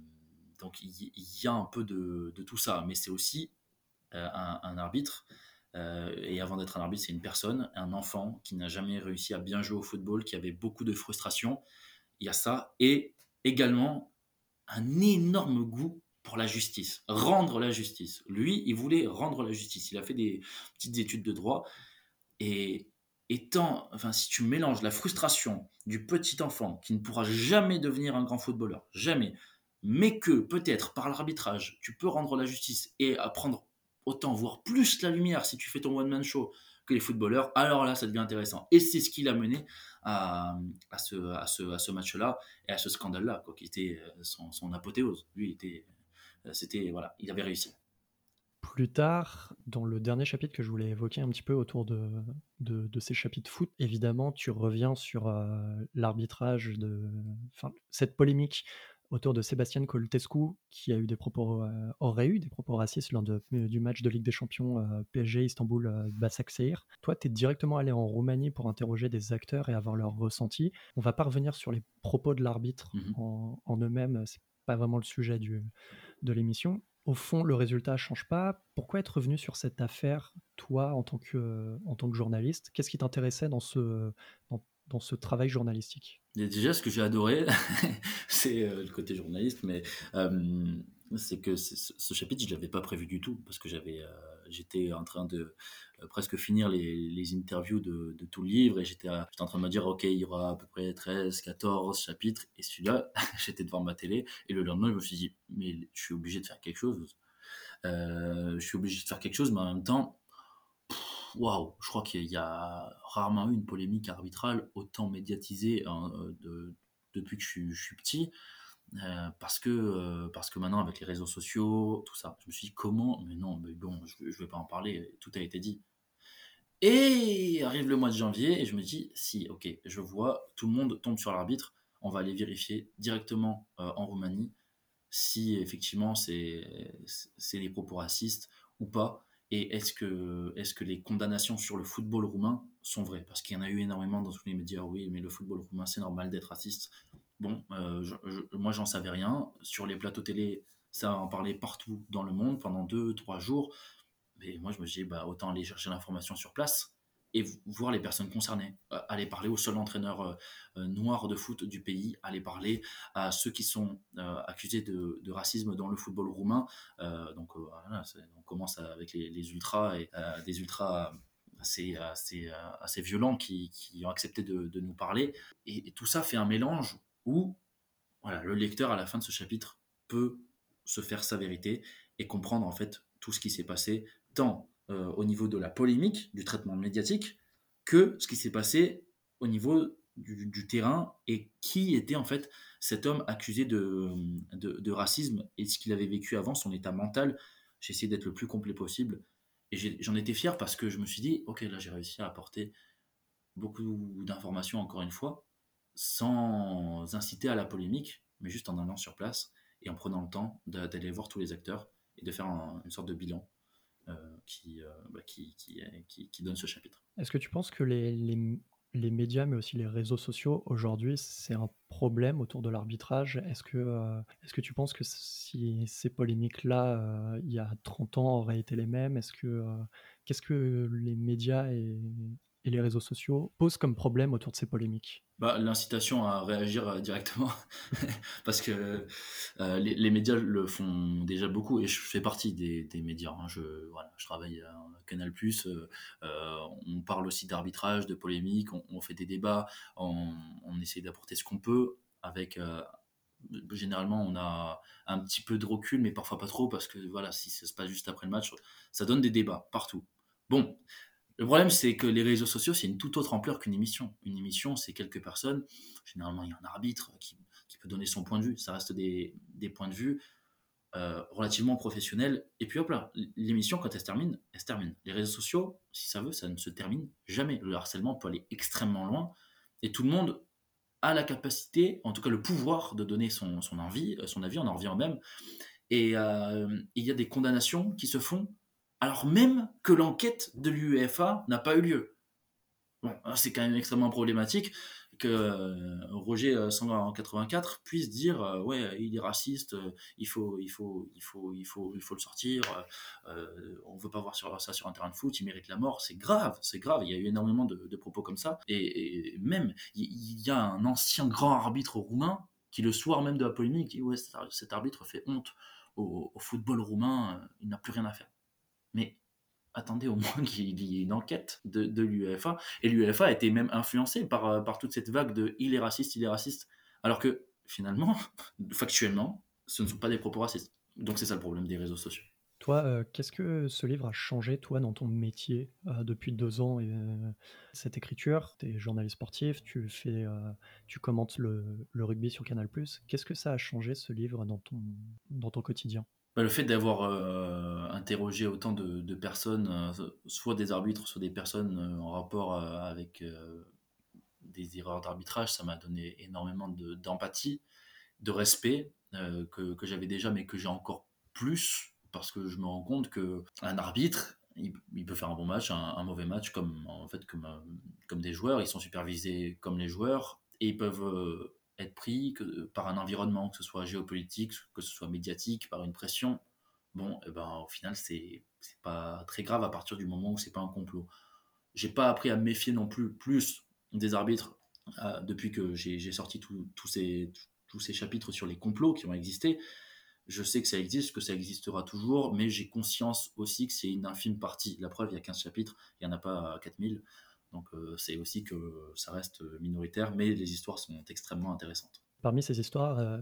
donc il, y a un peu de, de tout ça, mais c'est aussi un, arbitre. et avant d'être un arbitre, c'est une personne, un enfant qui n'a jamais réussi à bien jouer au football, qui avait beaucoup de frustration. Il y a ça. Et également un énorme goût pour la justice, rendre la justice. Lui, il voulait rendre la justice. Il a fait des petites études de droit. Et étant, enfin, si tu mélanges la frustration du petit enfant qui ne pourra jamais devenir un grand footballeur, jamais, mais que peut-être par l'arbitrage, tu peux rendre la justice et apprendre autant, voire plus la lumière si tu fais ton one-man show que les footballeurs, alors là, ça devient intéressant. Et c'est ce qui l'a mené à, ce, match-là et à ce scandale-là, qui était euh, son, son apothéose. Lui, il était c'était voilà, il avait réussi. Plus tard, dans le dernier chapitre que je voulais évoquer un petit peu autour de, de, ces chapitres foot, évidemment, tu reviens sur euh, l'arbitrage de, enfin, cette polémique autour de Sébastien Coltescu, qui a eu des propos, euh, aurait eu des propos racistes lors de, du match de Ligue des Champions PSG Istanbul Basaksehir. Toi, tu es directement allé en Roumanie pour interroger des acteurs et avoir leur ressenti. On va pas revenir sur les propos de l'arbitre mmh en, en eux-mêmes, c'est pas vraiment le sujet de l'émission. Au fond, le résultat ne change pas. Pourquoi être revenu sur cette affaire, toi, en tant que, en tant que journaliste? Qu'est-ce qui t'intéressait dans, ce, dans ce travail journalistique? Déjà, ce que j'ai adoré, c'est le côté journaliste, mais c'est que ce chapitre, je ne l'avais pas prévu du tout, parce que j'avais, j'étais en train de presque finir les, interviews de, tout le livre, et j'étais, en train de me dire, OK, il y aura à peu près 13, 14 chapitres, et celui-là, j'étais devant ma télé, et le lendemain, je me suis dit, mais je suis obligé de faire quelque chose. je suis obligé de faire quelque chose, mais en même temps, waouh, je crois qu'il y a rarement eu une polémique arbitrale autant médiatisée hein, depuis que je suis petit. Euh, parce que euh, parce que maintenant avec les réseaux sociaux tout ça je me suis dit comment? Mais non mais bon je, ne vais pas en parler tout a été dit. Et arrive le mois de janvier et je me dis si ok je vois tout le monde tombe sur l'arbitre on va aller vérifier directement euh, en Roumanie si effectivement c'est c'est des propos racistes ou pas et est-ce que est-ce que les condamnations sur le football roumain sont vraies? Parce qu'il y en a eu énormément dans tous les médias. Oui mais le football roumain c'est normal d'être raciste Bon, euh, moi j'en savais rien. Sur les plateaux télé, ça en parlait partout dans le monde pendant deux, trois jours. Mais moi je me dis, bah, autant aller chercher l'information sur place et voir les personnes concernées. Euh, aller parler au seul entraîneur euh, noir de foot du pays, aller parler à ceux qui sont accusés de, racisme dans le football roumain. donc on commence avec les, ultras et des ultras assez, assez, assez violents qui, ont accepté de, nous parler. et, tout ça fait un mélange où voilà, le lecteur, à la fin de ce chapitre, peut se faire sa vérité et comprendre en fait tout ce qui s'est passé, tant euh, au niveau de la polémique, du traitement médiatique, que ce qui s'est passé au niveau du, terrain et qui était en fait cet homme accusé de, de, racisme et ce qu'il avait vécu avant, son état mental. J'ai essayé d'être le plus complet possible et j'en étais fier parce que je me suis dit, ok, là j'ai réussi à apporter beaucoup d'informations encore une fois sans inciter à la polémique, mais juste en allant sur place et en prenant le temps d'aller voir tous les acteurs et de faire une sorte de bilan euh, euh, bah, qui, qui, qui, qui, donne ce chapitre. Est-ce que tu penses que les, les, les, médias, mais aussi les réseaux sociaux, aujourd'hui, c'est un problème autour de l'arbitrage? Est-ce que, euh, est-ce que tu penses que si ces polémiques-là, il y a 30 ans, auraient été les mêmes? Est-ce que, Qu'est-ce que les médias et, les réseaux sociaux posent comme problème autour de ces polémiques bah, L'incitation à réagir euh, directement, parce que euh, les, médias le font déjà beaucoup, et je fais partie des, médias. Hein. Je, voilà, je travaille à Canal+, euh, on parle aussi d'arbitrage, de polémique, on, fait des débats, on, on essaie d'apporter ce qu'on peut, avec... généralement, on a un petit peu de recul, mais parfois pas trop, parce que voilà, si ça se passe juste après le match, ça donne des débats partout. Bon, le problème, c'est que les réseaux sociaux, c'est une toute autre ampleur qu'une émission. Une émission, c'est quelques personnes. Généralement, il y a un arbitre qui, peut donner son point de vue. Ça reste des, points de vue euh, relativement professionnels. Et puis hop là, l'émission, quand elle se termine, elle se termine. Les réseaux sociaux, si ça veut, ça ne se termine jamais. Le harcèlement peut aller extrêmement loin. Et tout le monde a la capacité, en tout cas le pouvoir, de donner son, envie, son avis, on en revient au même. Et euh, il y a des condamnations qui se font alors même que l'enquête de l'UEFA n'a pas eu lieu. c'est quand même extrêmement problématique que euh, Roger 184 euh, puisse dire euh, ouais il est raciste il faut il faut il faut il faut il faut le sortir on veut pas voir ça sur un terrain de foot il mérite la mort. C'est grave c'est grave il y a eu énormément de, propos comme ça. Et, même il y, a un ancien grand arbitre roumain qui le soir même de la polémique dit ouais cet arbitre fait honte au football roumain il n'a plus rien à faire mais attendez au moins qu'il y ait une enquête de, l'UEFA. Et l'UEFA a été même influencée par, euh, par toute cette vague de il est raciste, il est raciste. Alors que finalement, factuellement, ce ne sont pas des propos racistes. Donc c'est ça le problème des réseaux sociaux. Toi, euh, qu'est-ce que ce livre a changé, toi, dans ton métier euh, depuis deux ans et, Cette écriture, tu es journaliste sportif, tu, fais, tu commentes le, le, rugby sur Canal+. Qu'est-ce que ça a changé, ce livre, dans ton, dans ton quotidien? Bah, le fait d'avoir euh, interrogé autant de, personnes, euh, soit des arbitres, soit des personnes euh, en rapport avec des erreurs d'arbitrage, ça m'a donné énormément d'empathie, de, respect que, j'avais déjà, mais que j'ai encore plus parce que je me rends compte que un arbitre, il, peut faire un bon match, un, mauvais match, comme en fait comme, comme des joueurs, ils sont supervisés comme les joueurs et ils peuvent être pris par un environnement, que ce soit géopolitique, que ce soit médiatique, par une pression, bon, eh ben, au final, c'est pas très grave à partir du moment où c'est pas un complot. J'ai pas appris à me méfier non plus plus des arbitres depuis que j'ai sorti tous ces, tous ces chapitres sur les complots qui ont existé, je sais que ça existe, que ça existera toujours, mais j'ai conscience aussi que c'est une infime partie. La preuve, il y a 15 chapitres, il n'y en a pas 4000. Donc euh, c'est aussi que ça reste minoritaire, mais les histoires sont extrêmement intéressantes. Parmi ces histoires, euh,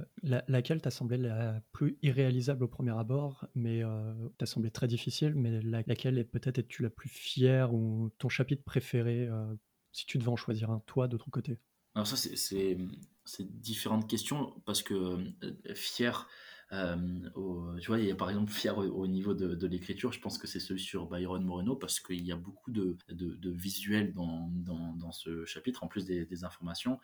laquelle t'a semblé la plus irréalisable au premier abord, mais euh, t'a semblé très difficile, mais laquelle est peut-être es-tu la plus fière ou ton chapitre préféré, si tu devais en choisir un, toi, de ton côté? Alors ça, c'est différentes questions, parce que fier, euh, tu vois, il y a par exemple fier au, niveau de, l'écriture, je pense que c'est celui sur Byron Moreno parce qu'il y a beaucoup de, de, visuels dans, dans, ce chapitre, en plus des, informations,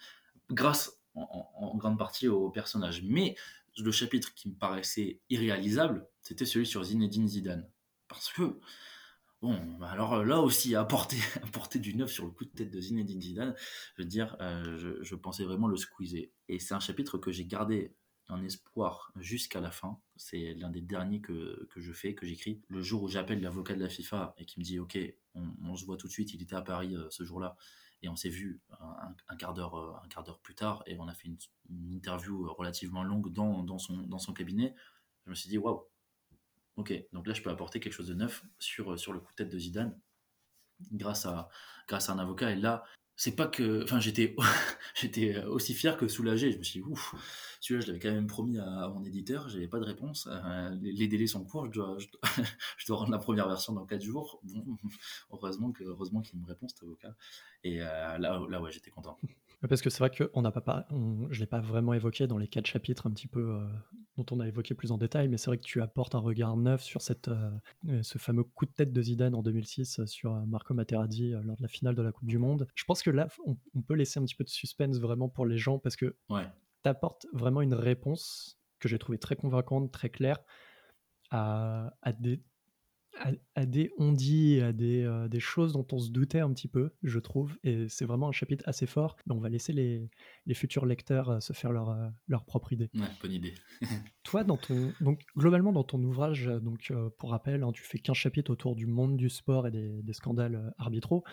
grâce en, grande partie au personnage. Mais le chapitre qui me paraissait irréalisable, c'était celui sur Zinedine Zidane. Parce que, bon, alors là aussi, apporter, apporter du neuf sur le coup de tête de Zinedine Zidane, je veux dire, euh, je, je, pensais vraiment le squeezer. Et c'est un chapitre que j'ai gardé un espoir jusqu'à la fin. C'est l'un des derniers que, que, je fais, que j'écris. Le jour où j'appelle l'avocat de la FIFA et qui me dit Ok, on, se voit tout de suite, il était à Paris euh, ce jour-là. Et on s'est vu un, quart d'heure, euh, un quart d'heure plus tard et on a fait une, interview relativement longue dans, dans, son, dans son cabinet. Je me suis dit Waouh, ok, donc là je peux apporter quelque chose de neuf sur, sur le coup de tête de Zidane grâce à, grâce à un avocat. Et là, c'est pas que. Enfin, j'étais, j'étais aussi fier que soulagé. Je me suis dit, ouf, celui-là, je l'avais quand même promis à, mon éditeur, j'avais pas de réponse. Euh, les, délais sont courts, je dois, je rendre la première version dans 4 jours. Heureusement, heureusement qu'il me répond, cet avocat. Et euh, là, là, ouais, j'étais content. Parce que c'est vrai qu'on n'a pas, je ne l'ai pas vraiment évoqué dans les quatre chapitres un petit peu euh, dont on a évoqué plus en détail, mais c'est vrai que tu apportes un regard neuf sur cette, euh, euh, ce fameux coup de tête de Zidane en 2006 sur Marco Materazzi lors de la finale de la Coupe du Monde. Je pense que là, on, peut laisser un petit peu de suspense vraiment pour les gens parce que ouais. tu apportes vraiment une réponse que j'ai trouvée très convaincante, très claire à, à des à, des on-dit, à des, euh, des, choses dont on se doutait un petit peu, je trouve. Et c'est vraiment un chapitre assez fort. Mais on va laisser les, les futurs lecteurs euh, se faire leur, euh, leur propre idée. Ouais, bonne idée. Toi, dans ton, donc, globalement, dans ton ouvrage, donc, pour rappel, hein, tu fais 15 chapitres autour du monde du sport et des, des scandales arbitraux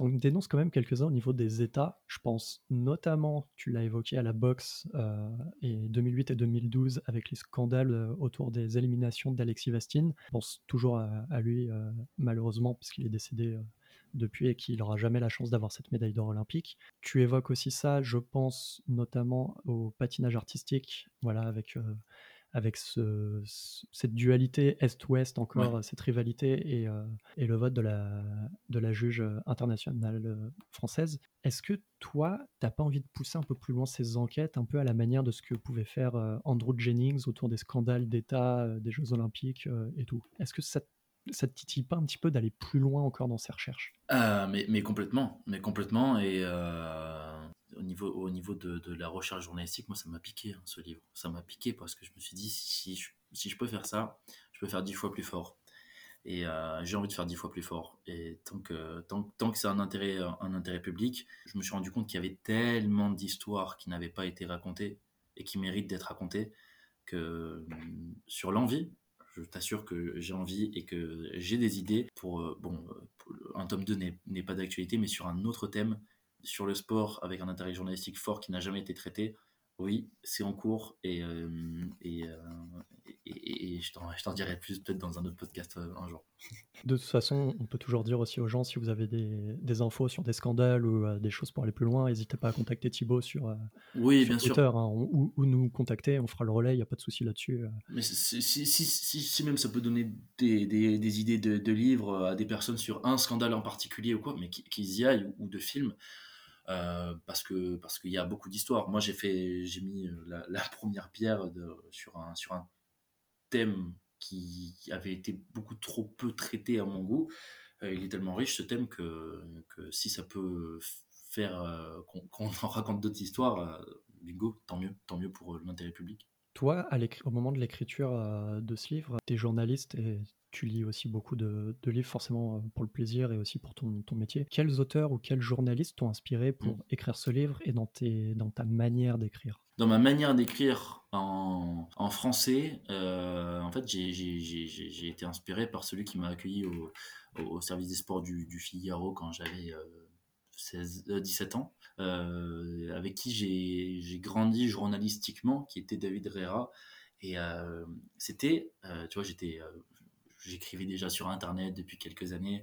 on dénonce quand même quelques-uns au niveau des États. Je pense notamment, tu l'as évoqué à la boxe euh, et 2008 et 2012 avec les scandales euh, autour des éliminations d'Alexis Vastine. Je pense toujours à, lui, euh, malheureusement, puisqu'il est décédé depuis et qu'il n'aura jamais la chance d'avoir cette médaille d'or olympique. Tu évoques aussi ça, je pense notamment au patinage artistique, voilà, avec avec ce, cette dualité Est-Ouest encore, cette rivalité et, euh, et, le vote de la, de la juge euh, internationale euh, française. Est-ce que toi, t'as pas envie de pousser un peu plus loin ces enquêtes, un peu à la manière de ce que pouvait faire Andrew Jennings autour des scandales d'État, des Jeux Olympiques et tout? Est-ce que ça ça te titille pas un petit peu d'aller plus loin encore dans ces recherches? Mais, mais, complètement, mais complètement. Et au niveau, au niveau de, de, la recherche journalistique, moi, ça m'a piqué, hein, ce livre. Ça m'a piqué parce que je me suis dit, si je, si je peux faire ça, je peux faire dix fois plus fort. Et euh, j'ai envie de faire dix fois plus fort. Et tant que, tant, tant que c'est un intérêt, un intérêt public, je me suis rendu compte qu'il y avait tellement d'histoires qui n'avaient pas été racontées et qui méritent d'être racontées que sur l'envie, je t'assure que j'ai envie et que j'ai des idées pour, euh, bon, un tome 2 n'est pas d'actualité, mais sur un autre thème sur le sport avec un intérêt journalistique fort qui n'a jamais été traité, oui, c'est en cours et, euh, et, euh, et, je t'en dirai plus peut-être dans un autre podcast euh, un jour. De toute façon, on peut toujours dire aussi aux gens si vous avez des, des infos sur des scandales ou des choses pour aller plus loin, n'hésitez pas à contacter Thibaut sur, oui, bien Twitter sûr. Hein, ou, nous contacter, on fera le relais, il n'y a pas de souci là-dessus. Mais si, si, si, si, même ça peut donner des, des, des idées de, de, livres à des personnes sur un scandale en particulier ou quoi, mais qu'ils y aillent ou de films. Euh, parce que parce qu'il y a beaucoup d'histoires. Moi, j'ai fait, j'ai mis euh, la, première pierre sur un sur un thème qui avait été beaucoup trop peu traité à mon goût. Euh, il est tellement riche ce thème que, que si ça peut faire qu'on en raconte d'autres histoires, bingo, tant mieux, tant mieux pour l'intérêt public. Toi, au moment de l'écriture de ce livre, tu es journaliste et tu lis aussi beaucoup de, livres, forcément euh, pour le plaisir et aussi pour ton, ton métier. Quels auteurs ou quels journalistes t'ont inspiré pour mm. écrire ce livre et dans, tes, dans ta manière d'écrire? Dans ma manière d'écrire en, en, français, euh, en fait, j'ai été inspiré par celui qui m'a accueilli au, au, service des sports du, du Figaro quand j'avais 16, 17 ans, avec qui j'ai grandi journalistiquement, qui était David Herrera. Et c'était, tu vois, j'écrivais déjà sur Internet depuis quelques années.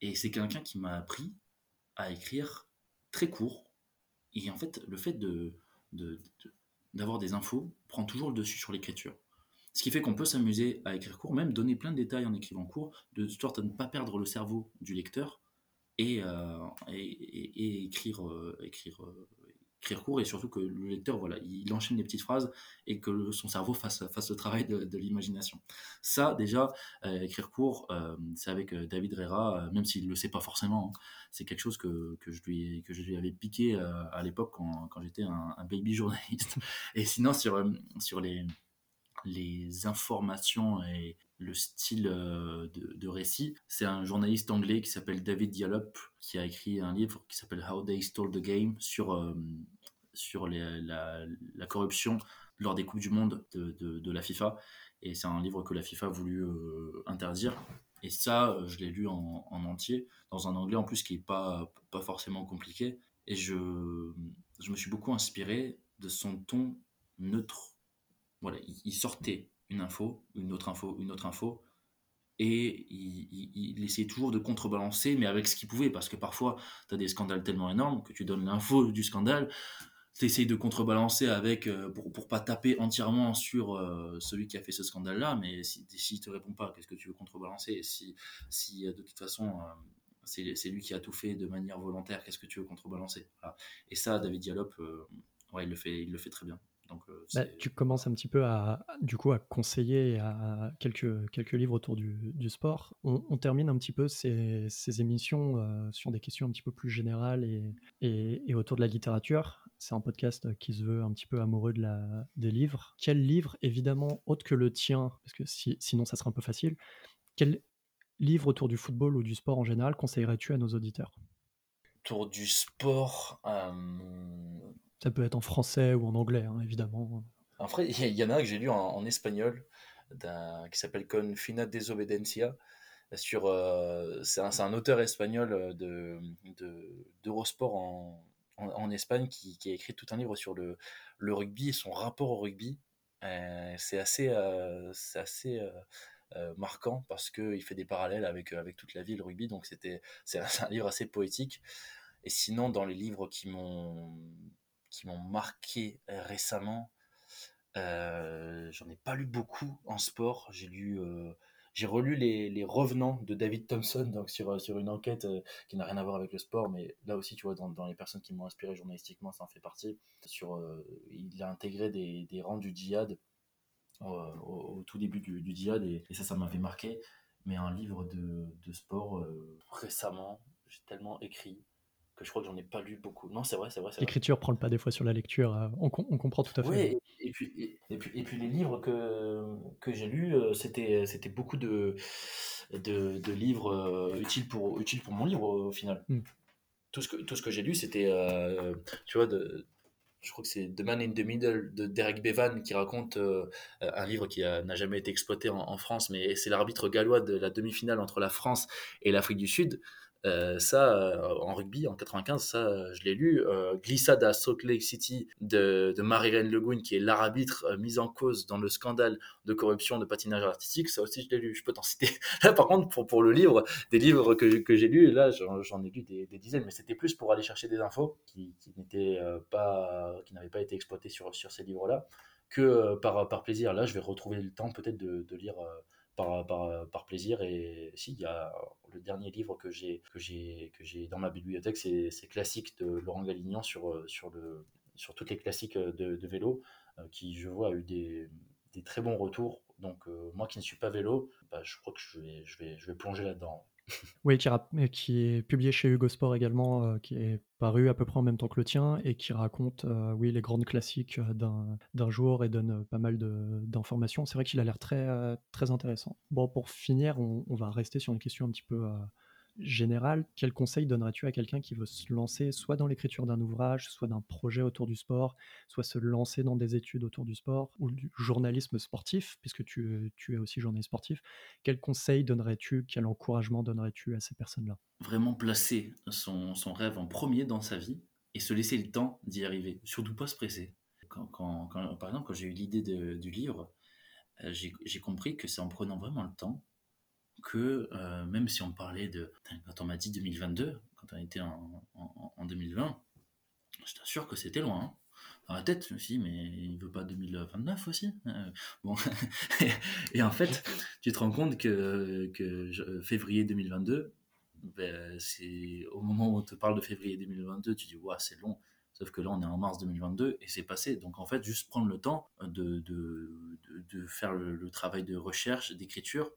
Et c'est quelqu'un qui m'a appris à écrire très court. Et en fait, le fait d'avoir des infos prend toujours le dessus sur l'écriture. Ce qui fait qu'on peut s'amuser à écrire court, même donner plein de détails en écrivant court, de sorte à ne pas perdre le cerveau du lecteur et, euh, et, écrire, euh, écrire, euh, écrire court, et surtout que le lecteur, voilà, il enchaîne les petites phrases et que son cerveau fasse, fasse le travail de, l'imagination. Ça, déjà, écrire court, c'est avec David Rera, même s'il ne le sait pas forcément, hein, c'est quelque chose que, que, je lui, que je lui avais piqué à l'époque quand, quand j'étais un, un, baby journaliste. Et sinon, sur, sur les les informations et le style euh, de, récit. C'est un journaliste anglais qui s'appelle David Dialop qui a écrit un livre qui s'appelle How They Stole the Game sur, euh, sur la, corruption lors des Coupes du Monde de, la FIFA. Et c'est un livre que la FIFA a voulu euh, interdire. Et ça, je l'ai lu en, entier, dans un anglais en plus qui n'est pas, pas forcément compliqué. Et je, je me suis beaucoup inspiré de son ton neutre voilà, il, sortait une info, une autre info, une autre info, et il, essayait toujours de contrebalancer, mais avec ce qu'il pouvait, parce que parfois, tu as des scandales tellement énormes que tu donnes l'info du scandale, tu essayes de contrebalancer avec, euh, pour, pour pas taper entièrement sur euh, celui qui a fait ce scandale-là, mais si, si te répond pas, qu'est-ce que tu veux contrebalancer? Si, si de toute façon, euh, c'est lui qui a tout fait de manière volontaire, qu'est-ce que tu veux contrebalancer? Et ça, David Dialop, ouais, il, le fait, il le fait très bien. Euh, bah, tu commences un petit peu à, du coup, à conseiller à quelques, quelques livres autour du, du sport. On, termine un petit peu ces, ces émissions euh, sur des questions un petit peu plus générales et, et, autour de la littérature. C'est un podcast qui se veut un petit peu amoureux de la, des livres. Quel livre, évidemment, autre que le tien, parce que sinon ça serait un peu facile, quel livre autour du football ou du sport en général conseillerais-tu à nos auditeurs? Autour du sport, euh, ça peut être en français ou en anglais, hein, évidemment. En vrai, il y, en a un que j'ai lu en, espagnol, qui s'appelle Confina Desobediencia. Sur, euh, c'est un, auteur espagnol de, d'Eurosport en, en, Espagne qui, a écrit tout un livre sur le, rugby et son rapport au rugby. Euh, c'est assez, euh, assez marquant parce qu'il fait des parallèles avec, avec toute la vie, le rugby. Donc c'est un livre assez poétique. Et sinon, dans les livres qui m'ont qui m'ont marqué euh, récemment. Euh, j'en ai pas lu beaucoup en sport. J'ai lu, euh, j'ai relu les, les, Revenants de David Thompson, donc sur, sur une enquête qui n'a rien à voir avec le sport, mais là aussi, tu vois, dans, dans les personnes qui m'ont inspiré journalistiquement, ça en fait partie. Sur, il a intégré des, des rangs du djihad au, tout début du, djihad, et, et ça, ça m'avait marqué. Mais un livre de, de sport récemment, j'ai tellement écrit que je crois que j'en ai pas lu beaucoup. Non, c'est vrai, c'est vrai. L'écriture prend le pas des fois sur la lecture, euh, on, on comprend tout à fait. Oui, et, puis, et, puis, et puis les livres que, que j'ai lus, euh, c'était, c'était beaucoup de, de, de livres euh, utiles, pour, utiles pour mon livre au final. Hmm. Tout ce que, tout ce que j'ai lu, c'était, tu vois, de, je crois que c'est The Man in the Middle de Derek Bevan qui raconte un livre qui n'a jamais été exploité en, en France, mais c'est l'arbitre gallois de la demi-finale entre la France et l'Afrique du Sud. Euh, ça, euh, en rugby, en 95, ça, je l'ai lu. Euh, glissade à Salt Lake City de, de Marie-Hélène Le qui est l'arbitre mise en cause dans le scandale de corruption de patinage artistique, ça aussi, je l'ai lu. Je peux t'en citer. Là, par contre, pour, pour le livre, des livres que, que j'ai lus, là, j'en ai lu des, dizaines, mais c'était plus pour aller chercher des infos qui, n'étaient pas, qui n'avaient pas été exploitées sur, sur ces livres-là, que par, par plaisir. Là, je vais retrouver le temps peut-être de lire par, plaisir. Et si, il y a le dernier livre que j'ai dans ma bibliothèque, c'est Classique de Laurent Galignan sur euh, sur toutes les classiques euh, de, vélo, euh, qui je vois a eu des, des très bons retours. Donc moi qui ne suis pas vélo, bah, je crois que je vais je vais je vais plonger là-dedans. Oui, qui, est publié chez Hugo Sport également, qui est paru à peu près en même temps que le tien et qui raconte oui, les grandes classiques d'un jour et donne pas mal d'informations. C'est vrai qu'il a l'air très, très intéressant. Bon, pour finir, on, va rester sur une question un petit peu générale, quel conseil donnerais-tu à quelqu'un qui veut se lancer soit dans l'écriture d'un ouvrage, soit d'un projet autour du sport, soit se lancer dans des études autour du sport ou du journalisme sportif, puisque tu, tu es aussi journaliste sportif? Quel conseil donnerais-tu, quel encouragement donnerais-tu à ces personnes-là? Vraiment placer son, son rêve en premier dans sa vie et se laisser le temps d'y arriver, surtout pas se presser. Quand, quand, quand, par exemple, quand j'ai eu l'idée du livre, euh, j'ai compris que c'est en prenant vraiment le temps que euh, même si on parlait de... Quand on m'a dit 2022, quand on était en, en, 2020, je t'assure que c'était loin. Hein. Dans la tête, je me suis dit, mais il veut pas 2029 aussi euh, Bon, et en fait, tu te rends compte que, que février 2022, ben, c'est au moment où on te parle de février 2022, tu dis, ouais, c'est long. Sauf que là, on est en mars 2022 et c'est passé. Donc, en fait, juste prendre le temps de, de, de, faire le, travail de recherche, d'écriture,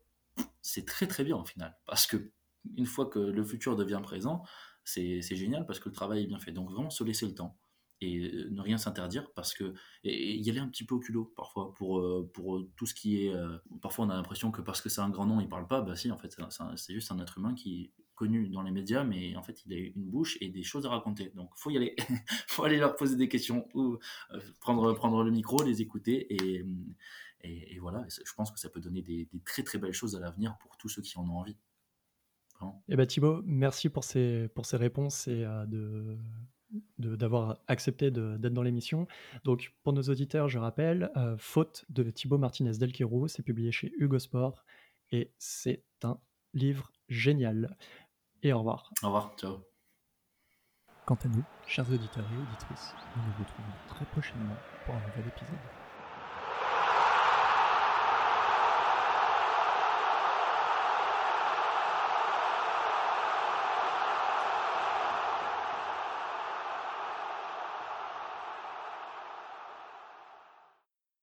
c'est très très bien au final. Parce que une fois que le futur devient présent, c'est génial parce que le travail est bien fait. Donc, vraiment se laisser le temps et ne rien s'interdire parce que et, y aller un petit peu au culot parfois pour, euh, pour tout ce qui est euh, parfois on a l'impression que parce que c'est un grand nom il parle pas bah si en fait c'est juste un être humain qui connu dans les médias, mais en fait, il a une bouche et des choses à raconter. Donc, faut y aller. faut aller leur poser des questions ou euh, prendre, prendre le micro, les écouter. Et, et, voilà, je pense que ça peut donner des, très très belles choses à l'avenir pour tous ceux qui en ont envie. et Eh ben Thibaut, merci pour ces, pour ces réponses et euh, de d'avoir accepté d'être dans l'émission. Donc, pour nos auditeurs, je rappelle, euh, Faute de Thibaut Martinez Delquero, c'est publié chez Hugo Sport et c'est un livre génial et au revoir. Au revoir, ciao. Quant à nous, chers auditeurs et auditrices, nous nous retrouvons très prochainement pour un nouvel épisode.